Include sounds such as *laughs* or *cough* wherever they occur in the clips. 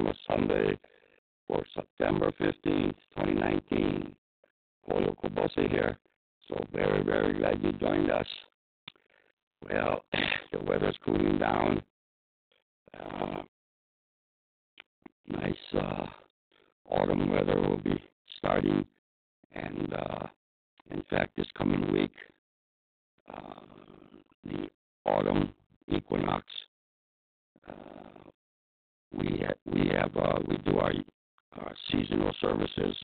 Live Dharma Sunday for September 15th, 2019. Koyo Kubose here. So very, very glad you joined us. Well, the weather's cooling down. Uh, nice uh, autumn weather will be starting. And uh, in fact, this coming week, uh, the autumn equinox uh, we ha- we have uh, we do our, our seasonal services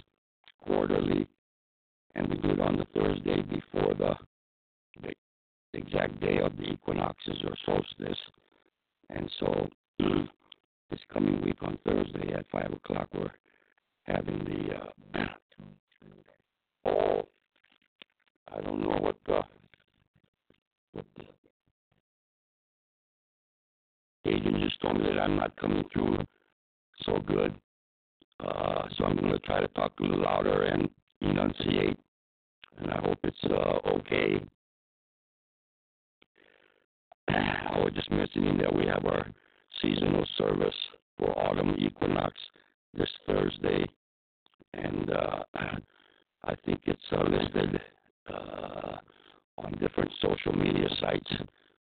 quarterly, and we do it on the Thursday before the the exact day of the equinoxes or solstice. And so *clears throat* this coming week on Thursday at five o'clock, we're having the uh, oh *clears throat* I don't know what the what the Adrienne just told me that I'm not coming through so good. Uh, so I'm going to try to talk a little louder and enunciate, and I hope it's uh, okay. *clears throat* I was just mentioning that we have our seasonal service for autumn equinox this Thursday, and uh, *clears throat* I think it's uh, listed uh, on different social media sites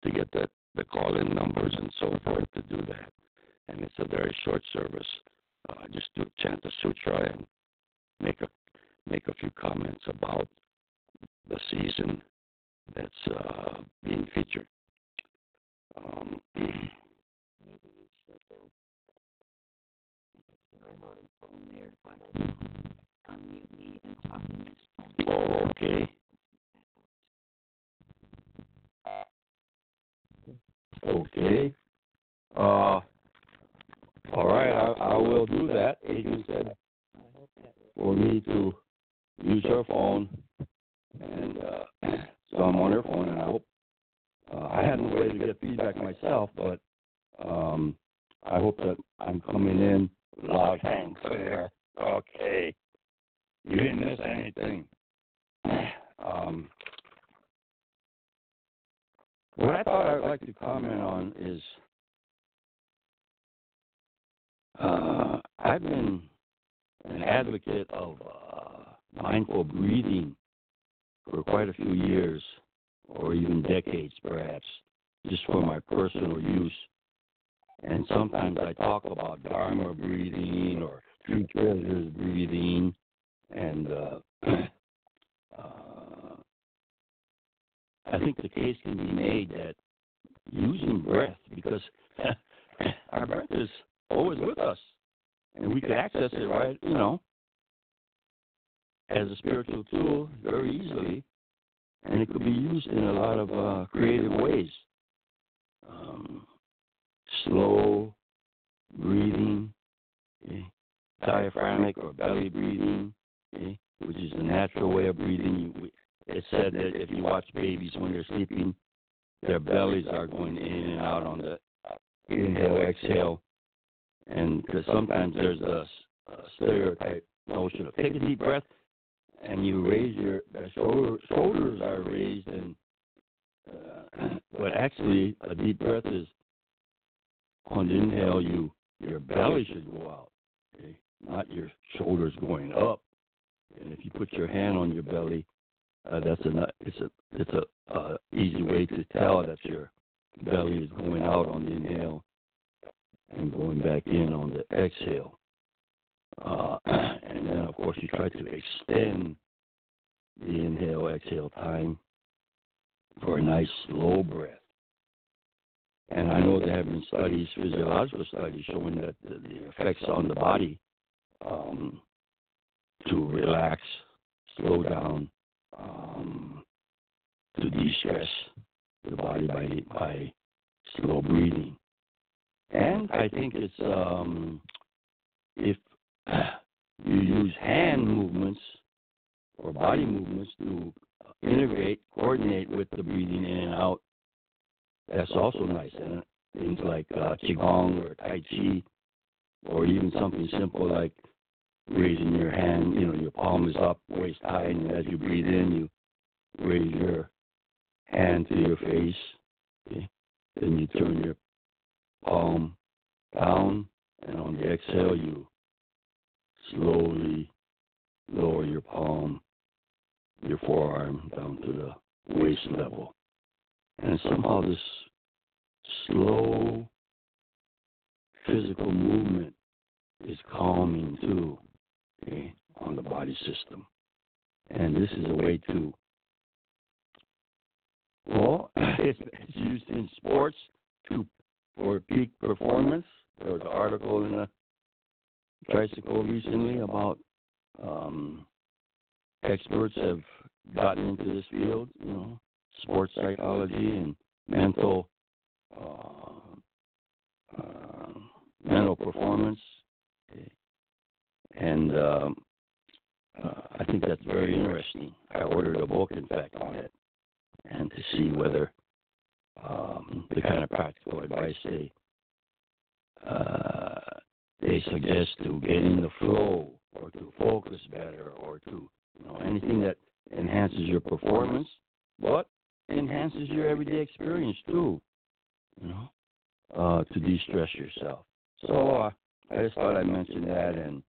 to get the, the call in numbers and so forth to do that. And it's a very short service. Uh, just do chant the sutra and make a make a few comments about the season that's uh, being featured. Um, *clears throat* oh, okay. Okay. Uh, all right, I, I will do that. Adrienne said for me to use her phone, and uh, *clears throat* so I'm on her phone, and I hope uh, I hadn't way to get feedback myself, but um, I hope that I'm coming in loud and clear. Okay, you didn't miss anything. *clears throat* Um, what I thought I'd like to comment on is uh, I've been an advocate of uh, mindful breathing for quite a few years, or even decades perhaps, just for my personal use. And sometimes I talk about Dharma breathing or True Treasures breathing, and uh, I think the case can be made that using breath, because *laughs* our breath is always with us, and we can access it right, you know, as a spiritual tool very easily, and it could be used in a lot of uh, creative ways. Um, slow breathing, okay? diaphragmic or belly breathing, okay? which is the natural way of breathing. It's said that if you watch babies when they're sleeping, their bellies are going in and out on the inhale, exhale, and because sometimes there's a, a stereotype notion of take a deep breath and you raise your shoulder, shoulders are raised and uh, *clears throat* but actually a deep breath is on the inhale you your belly should go out okay? Not your shoulders going up. And if you put your hand on your belly uh, that's a it's a it's a uh, easy way to tell that your belly is going out on the inhale and going back in on the exhale. Uh, *clears throat* and then, of course, you try to extend the inhale exhale time for a nice slow breath. And I know there have been studies, physiological studies, showing that the, effects on the body um, to relax, slow down, um, to de-stress the body by by slow breathing. And I think it's um, if you use hand movements or body movements to integrate, coordinate with the breathing in and out, that's also nice. And things like uh, qigong or tai chi, or even something simple like raising your hand. You know, your palm is up, waist high, and as you breathe in, you raise your hand to your face. Okay? Then you turn your palm down, and on the exhale, you slowly lower your palm, your forearm down to the waist level. And somehow this slow physical movement is calming too okay, on the body system. And this is a way to, well, *laughs* it's, it's used in sports to for peak performance. There was an article in a Tricycle recently about um, experts have gotten into this field, you know, sports psychology and mental uh, uh, mental performance. And um, uh, I think that's very interesting. I ordered a book, in fact, on it, and to see whether um, the kind of practical advice they uh, they suggest to get in the flow or to focus better or to you know anything that enhances your performance, but enhances your everyday experience too. You know, uh, to de-stress yourself. So uh, I just thought I'd mention that, and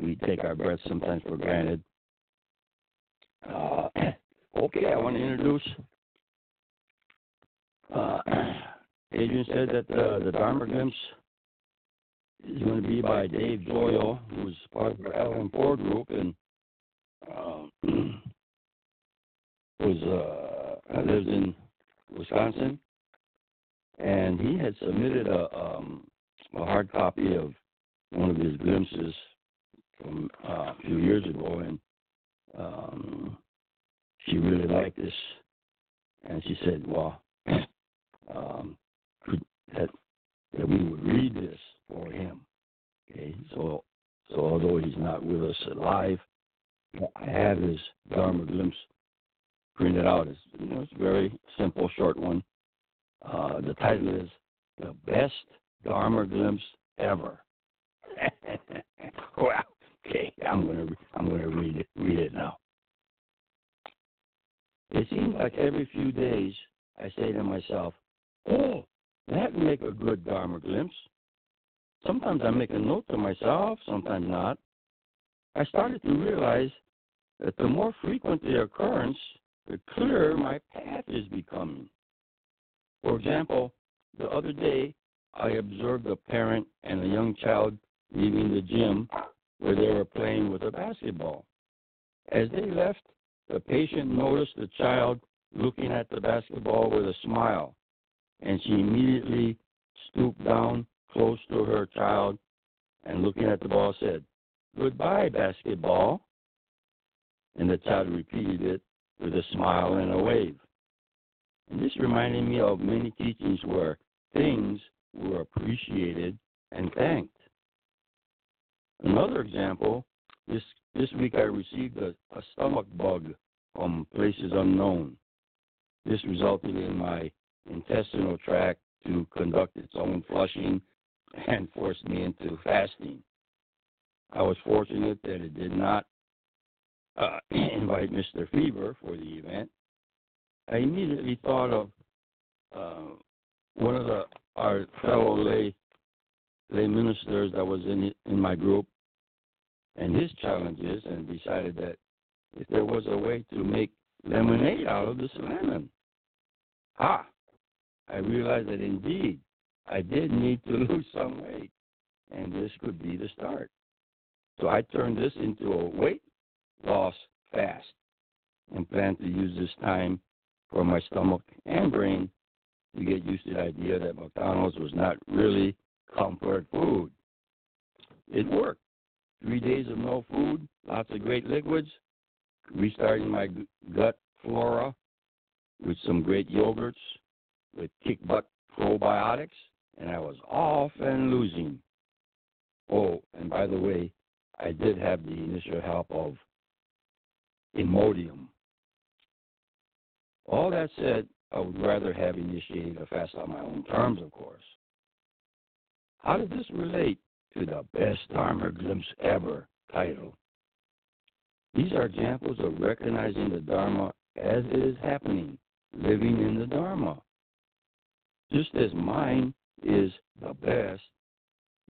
we take our breath sometimes for granted. Uh, *clears throat* okay, I want to introduce uh, *clears throat* Adrienne said that uh, the Dharma glimpse is going to be by Dave Joyo, who's part of the LM4 group and uh, *clears throat* was uh, lives in Wisconsin, and he had submitted a, um, a hard copy of one of his glimpses from uh, a few years ago, and um, she really liked this, and she said, "Well, *laughs* um, that that we would read this for him. Okay, so so although he's not with us alive, I have his Dharma glimpse printed out. It's you know it's a very simple, short one. Uh, the title is "The Best Dharma Glimpse Ever." *laughs* well, okay, I'm gonna I'm gonna read it read it now. It seems like every few days I say to myself, Oh, that would make a good Dharma glimpse. Sometimes I make a note to myself, sometimes not. I started to realize that the more frequent the occurrence, the clearer my path is becoming. For example, the other day I observed a parent and a young child leaving the gym where they were playing with a basketball. As they left, the patient noticed the child looking at the basketball with a smile and she immediately stooped down, close to her child and looking at the ball said, Goodbye, basketball. And the child repeated it with a smile and a wave. And this reminded me of many teachings where things were appreciated and thanked. Another example, this this week I received a, a stomach bug from places unknown. This resulted in my intestinal tract to conduct its own flushing and forced me into fasting. I was fortunate that it did not uh, *clears throat* invite Mr. Fever for the event. I immediately thought of uh, one of the our fellow lay lay ministers that was in in my group and his challenges, and decided that if there was a way to make lemonade out of this lemon, ha! I realized that indeed I did need to *laughs* lose some weight, and this could be the start. So I turned this into a weight loss fast and plan to use this time for my stomach and brain to get used to the idea that McDonald's was not really comfort food. It worked. Three days of no food, lots of great liquids, restarting my gut flora with some great yogurts, with kick butt probiotics, and I was off and losing. Oh, and by the way, I did have the initial help of Imodium. All that said, I would rather have initiated a fast on my own terms, of course. How does this relate to the best Dharma glimpse ever title? These are examples of recognizing the Dharma as it is happening, living in the Dharma. Just as mine is the best,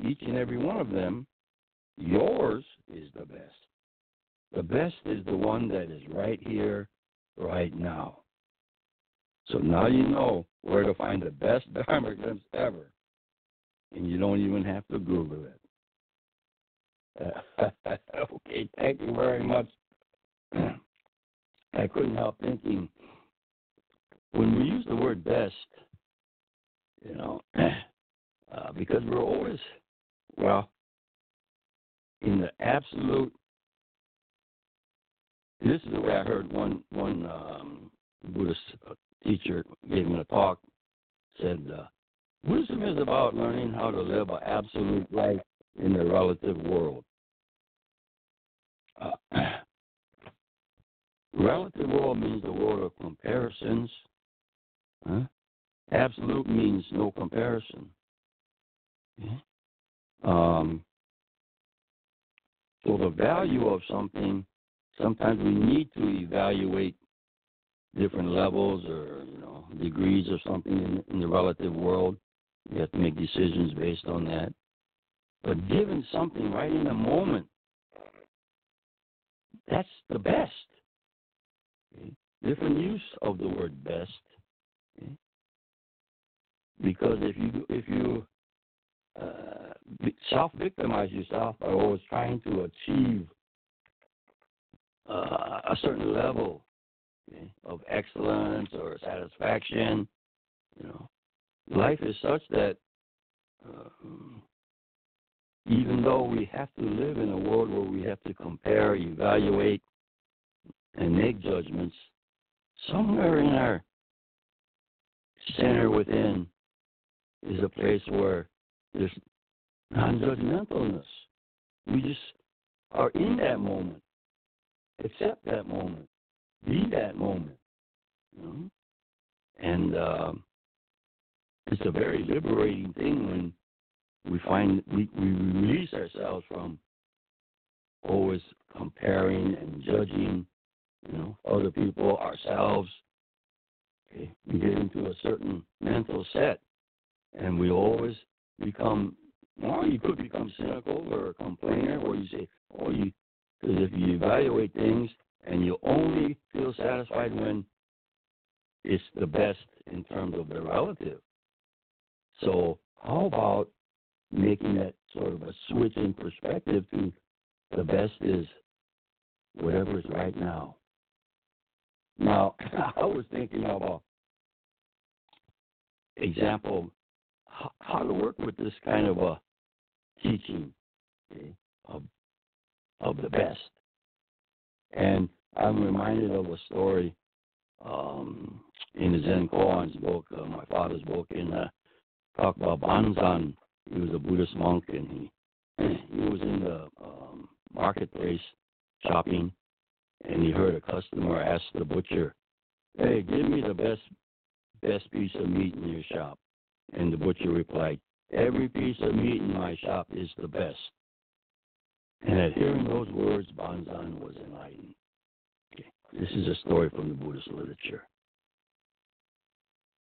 each and every one of them, yours is the best. The best is the one that is right here, right now. So now you know where to find the best *laughs* Dharma glimpse ever. And you don't even have to Google it. *laughs* okay, thank you very much. *clears throat* I couldn't help thinking when we use the word best, you know, *clears throat* uh, because we're always, well, in the absolute. This is the way I heard one one um, Buddhist teacher gave me a talk. Said, uh, "Wisdom is about learning how to live an absolute life in the relative world." Uh, *clears throat* relative world means the world of comparisons. Huh? Absolute means no comparison. Um, so the value of something, sometimes we need to evaluate different levels or you know degrees of something in, in the relative world. We have to make decisions based on that. But given something right in the moment, that's the best. Okay? Different use of the word best. Okay? Because if you if you uh, self-victimize yourself by always trying to achieve uh, a certain level okay, of excellence or satisfaction. You know, life is such that uh, even though we have to live in a world where we have to compare, evaluate, and make judgments, somewhere in our center within is a place where there's non-judgmentalness. We just are in that moment, accept that moment, be that moment. You know? And um, it's a very liberating thing when we find we, we release ourselves from always comparing and judging, you know, other people, ourselves. Okay? We get into a certain mental set, and we always become. Well, you could become cynical or a complainer, or you say, "Oh, you," because if you evaluate things and you only feel satisfied when it's the best in terms of the relative. So, how about making that sort of a switch in perspective to the best is whatever is right now? Now, *laughs* I was thinking of a example how, to work with this kind of a teaching okay, of of the best. And I'm reminded of a story um, in the Zen Koan's book, uh, my father's book, in uh, talk about Banzan. He was a Buddhist monk, and he *clears throat* he was in the um, marketplace shopping, and he heard a customer ask the butcher, "Hey, give me the best best piece of meat in your shop." And the butcher replied, "Every piece of meat in my shop is the best." And at hearing those words, Banzan was enlightened. Okay. This is a story from the Buddhist literature.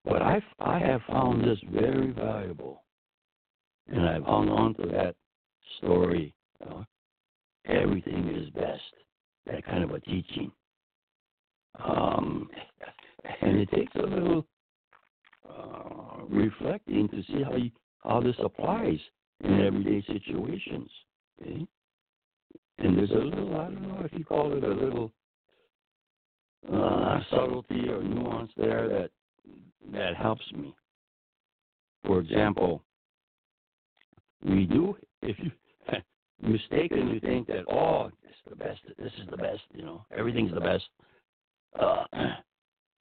But I, I have found this very valuable, and I've hung on to that story. You know, everything is best. That kind of a teaching. Um, and it takes a little uh, reflecting to see how you, how this applies in everyday situations. Okay? And there's a little, I don't know if you call it a little uh, subtlety or nuance there that that helps me. For example, we do if you *laughs* mistakenly think that oh, this is the best, this is the best, you know, everything's the best. Uh, *clears throat*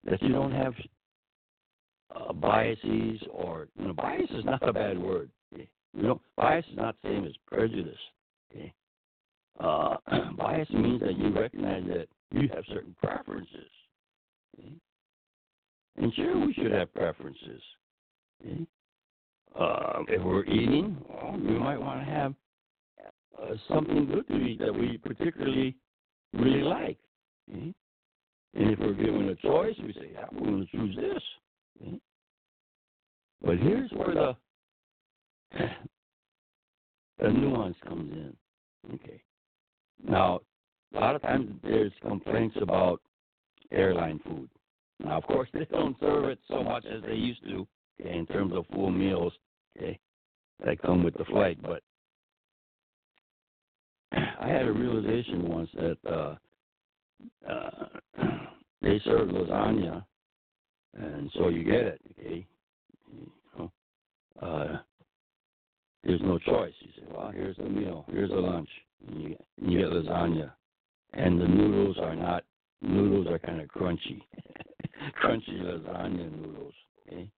that you don't have uh, biases or you know, bias is not a bad word. You know, bias is not the same as prejudice. Okay? Uh, *clears throat* bias means that you recognize that you have certain preferences. Okay? And sure, we should have preferences. Okay? Uh, if we're eating, we might want to have uh, something good to eat that we particularly really like. Okay? And if we're given a choice, we say, yeah, I'm going to choose this. Okay? But here's where the *sighs* the nuance comes in. Okay. Now, a lot of times there's complaints about airline food. Now, of course, they don't serve it so much as they used to okay, in terms of full meals okay, that come with the flight. But I had a realization once that uh, uh, *clears throat* they serve lasagna, and so you get it. Okay, you know, uh, there's no choice. You say, well, here's the meal, here's the lunch, and you, and you get lasagna, and the noodles are not noodles are kind of crunchy, *laughs* crunchy lasagna noodles. Okay.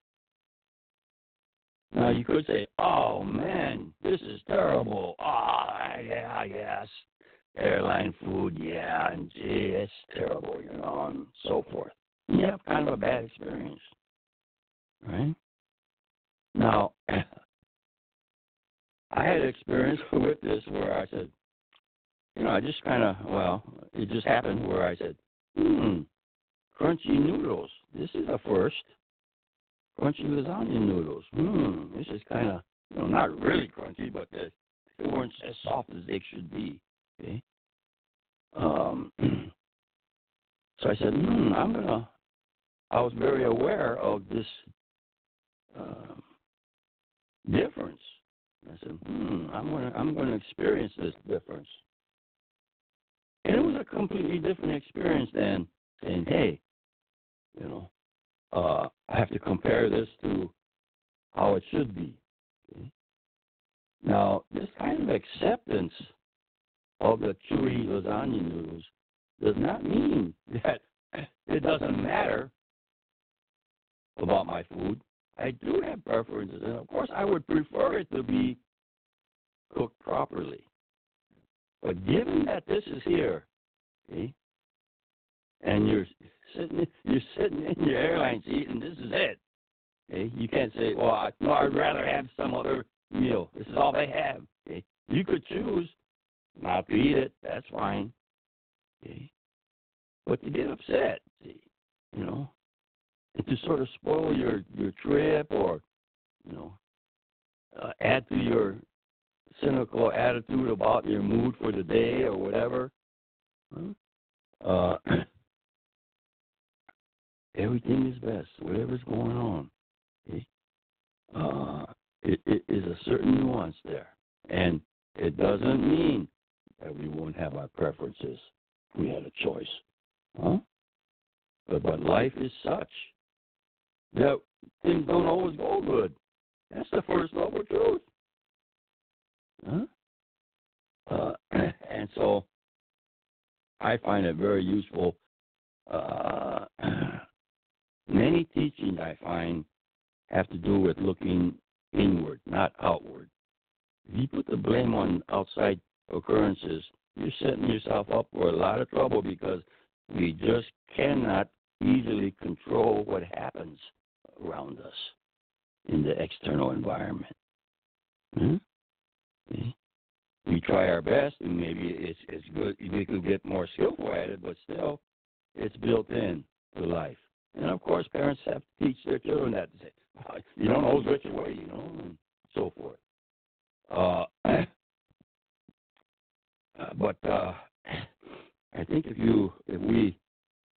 Now you could say, "Oh man, this is terrible." Ah, oh, yeah, yes, airline food, yeah, and gee, it's terrible, you know, and so forth. You have kind of a bad experience, right? Now, *laughs* I had experience with this where I said, you know, I just kind of, well, it just happened where I said, hmm, crunchy noodles. This is a first. Crunchy lasagna noodles. Hmm, this is kind of, you know, not really crunchy, but they, they weren't as soft as they should be. Okay. Um, *clears throat* so I said, hmm, I'm gonna. I was very aware of this um, difference. I said, hmm, I'm gonna, I'm gonna experience this difference. And it was a completely different experience than saying, hey, you know, uh, I have to compare this to how it should be. Okay? Now, this kind of acceptance of the chewy lasagna noodles does not mean *laughs* that it doesn't matter about my food. I do have preferences, and of course, I would prefer it to be cooked properly. But given that this is here, okay, and you're sitting you're sitting in your airline seat and this is it. Okay, you can't say, "Well, I, no, I'd rather have some other meal. This is all they have." Okay, you could choose not to eat it. That's fine. Okay, but you get upset, see, you know, and to sort of spoil your your trip or, you know, uh, add to your cynical attitude about your mood for the day or whatever. Uh, *clears throat* everything is best, whatever's going on. Okay? Uh, it, it is a certain nuance there. And it doesn't mean that we won't have our preferences we had a choice. Huh? But, but life is such that things don't always go good. That's the first noble truth. Huh? Uh, *clears throat* and so I find it very useful. Uh, many teachings I find have to do with looking inward, not outward. If you put the blame on outside occurrences, you're setting yourself up for a lot of trouble because we just cannot easily control what happens around us in the external environment. Hmm? We try our best, and maybe it's it's good. We could get more skillful at it, but still, it's built in to life. And of course, parents have to teach their children that to say, you don't know which way, you know, and so forth. Uh, *clears throat* uh, but uh, *clears throat* I think if you if we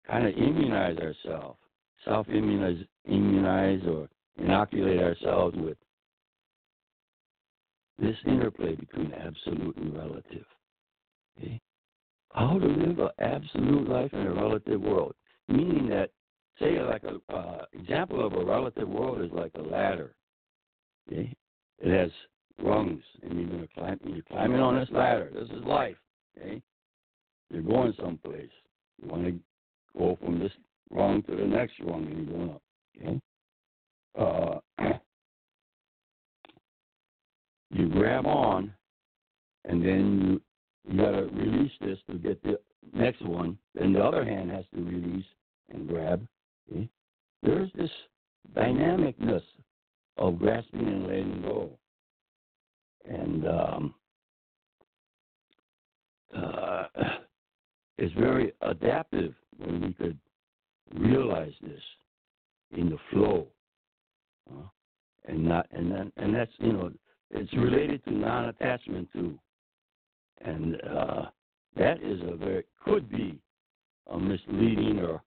kind of immunize ourselves, self immunize, immunize or inoculate ourselves with this interplay between absolute and relative. Okay? How to live an absolute life in a relative world, meaning that, say, like a uh, example of a relative world is like a ladder. Okay? It has rungs, and you're gonna climb. You're climbing on this ladder. This is life. Okay? You're going someplace. You want to go from this rung to the next rung, and you're going up. Okay? Uh, *clears throat* you grab on, and then you, you got to release this to get the next one. Then the other hand has to release and grab. There's this dynamicness of grasping and letting go. And um, uh, it's very adaptive when we could realize this in the flow, uh, and not and then and that's you know it's related to non-attachment too, and uh, that is a very could be a misleading or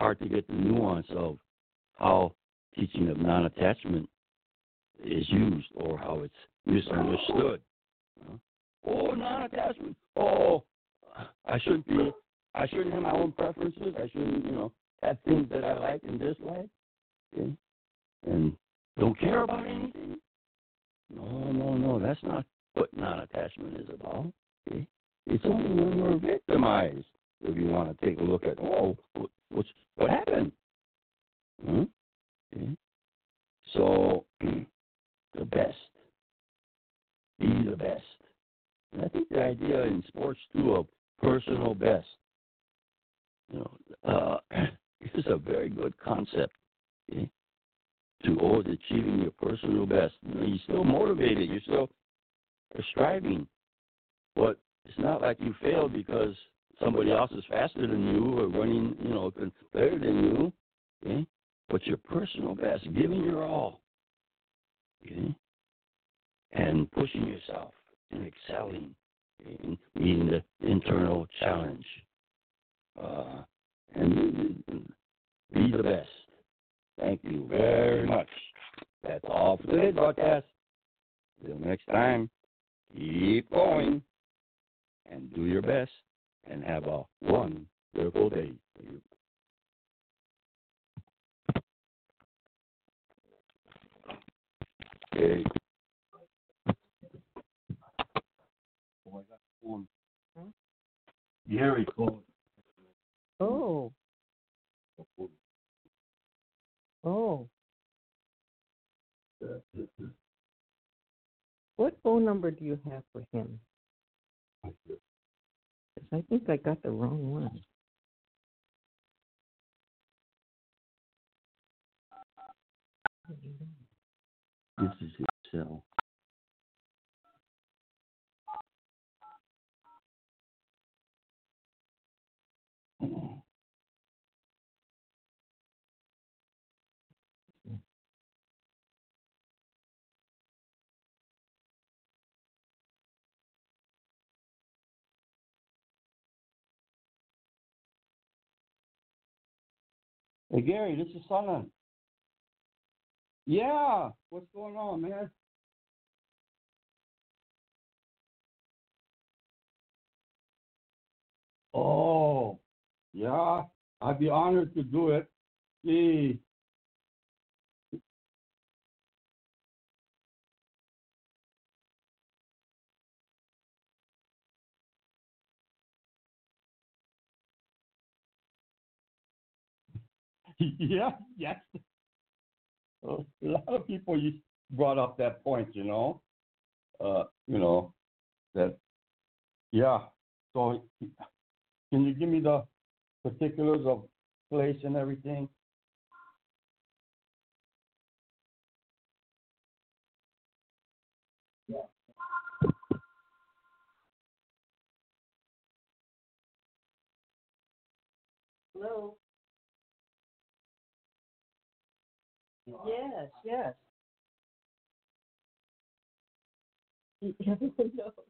hard to get the nuance of how teaching of non-attachment is used or how it's misunderstood. Oh, non-attachment. Oh, I shouldn't be. I shouldn't have my own preferences. I shouldn't, you know, have things that I like and dislike. Okay? And don't care about anything. No, no, no. That's not what non-attachment is about. Okay? It's only when we're victimized if you want to take a look at, oh, what's what happened? Hmm? Okay? So, *clears throat* the best. Be the best. And I think the idea in sports too of personal best, you know, uh, *clears throat* is a very good concept. Okay? always achieving your personal best, you you're still motivated. You're still striving, but it's not like you failed because somebody else is faster than you or running, you know, better than you. Okay? But your personal best, giving your all. Okay? And pushing yourself and excelling in meeting the internal challenge. Uh, and be the best. Thank you very much. That's all for today's broadcast. Till next time, keep going and do your best and have a wonderful day. Okay. Gary called. Oh. Oh. What phone number do you have for him? I think I got the wrong one. This is his Hey Gary, this is Simon. Yeah, what's going on, man? Oh, yeah, I'd be honored to do it. Gee, yeah, yes. A lot of people you brought up that point, you know. Uh, you know, that yeah. So can you give me the particulars of place and everything? Hello? Yes, yes. *laughs*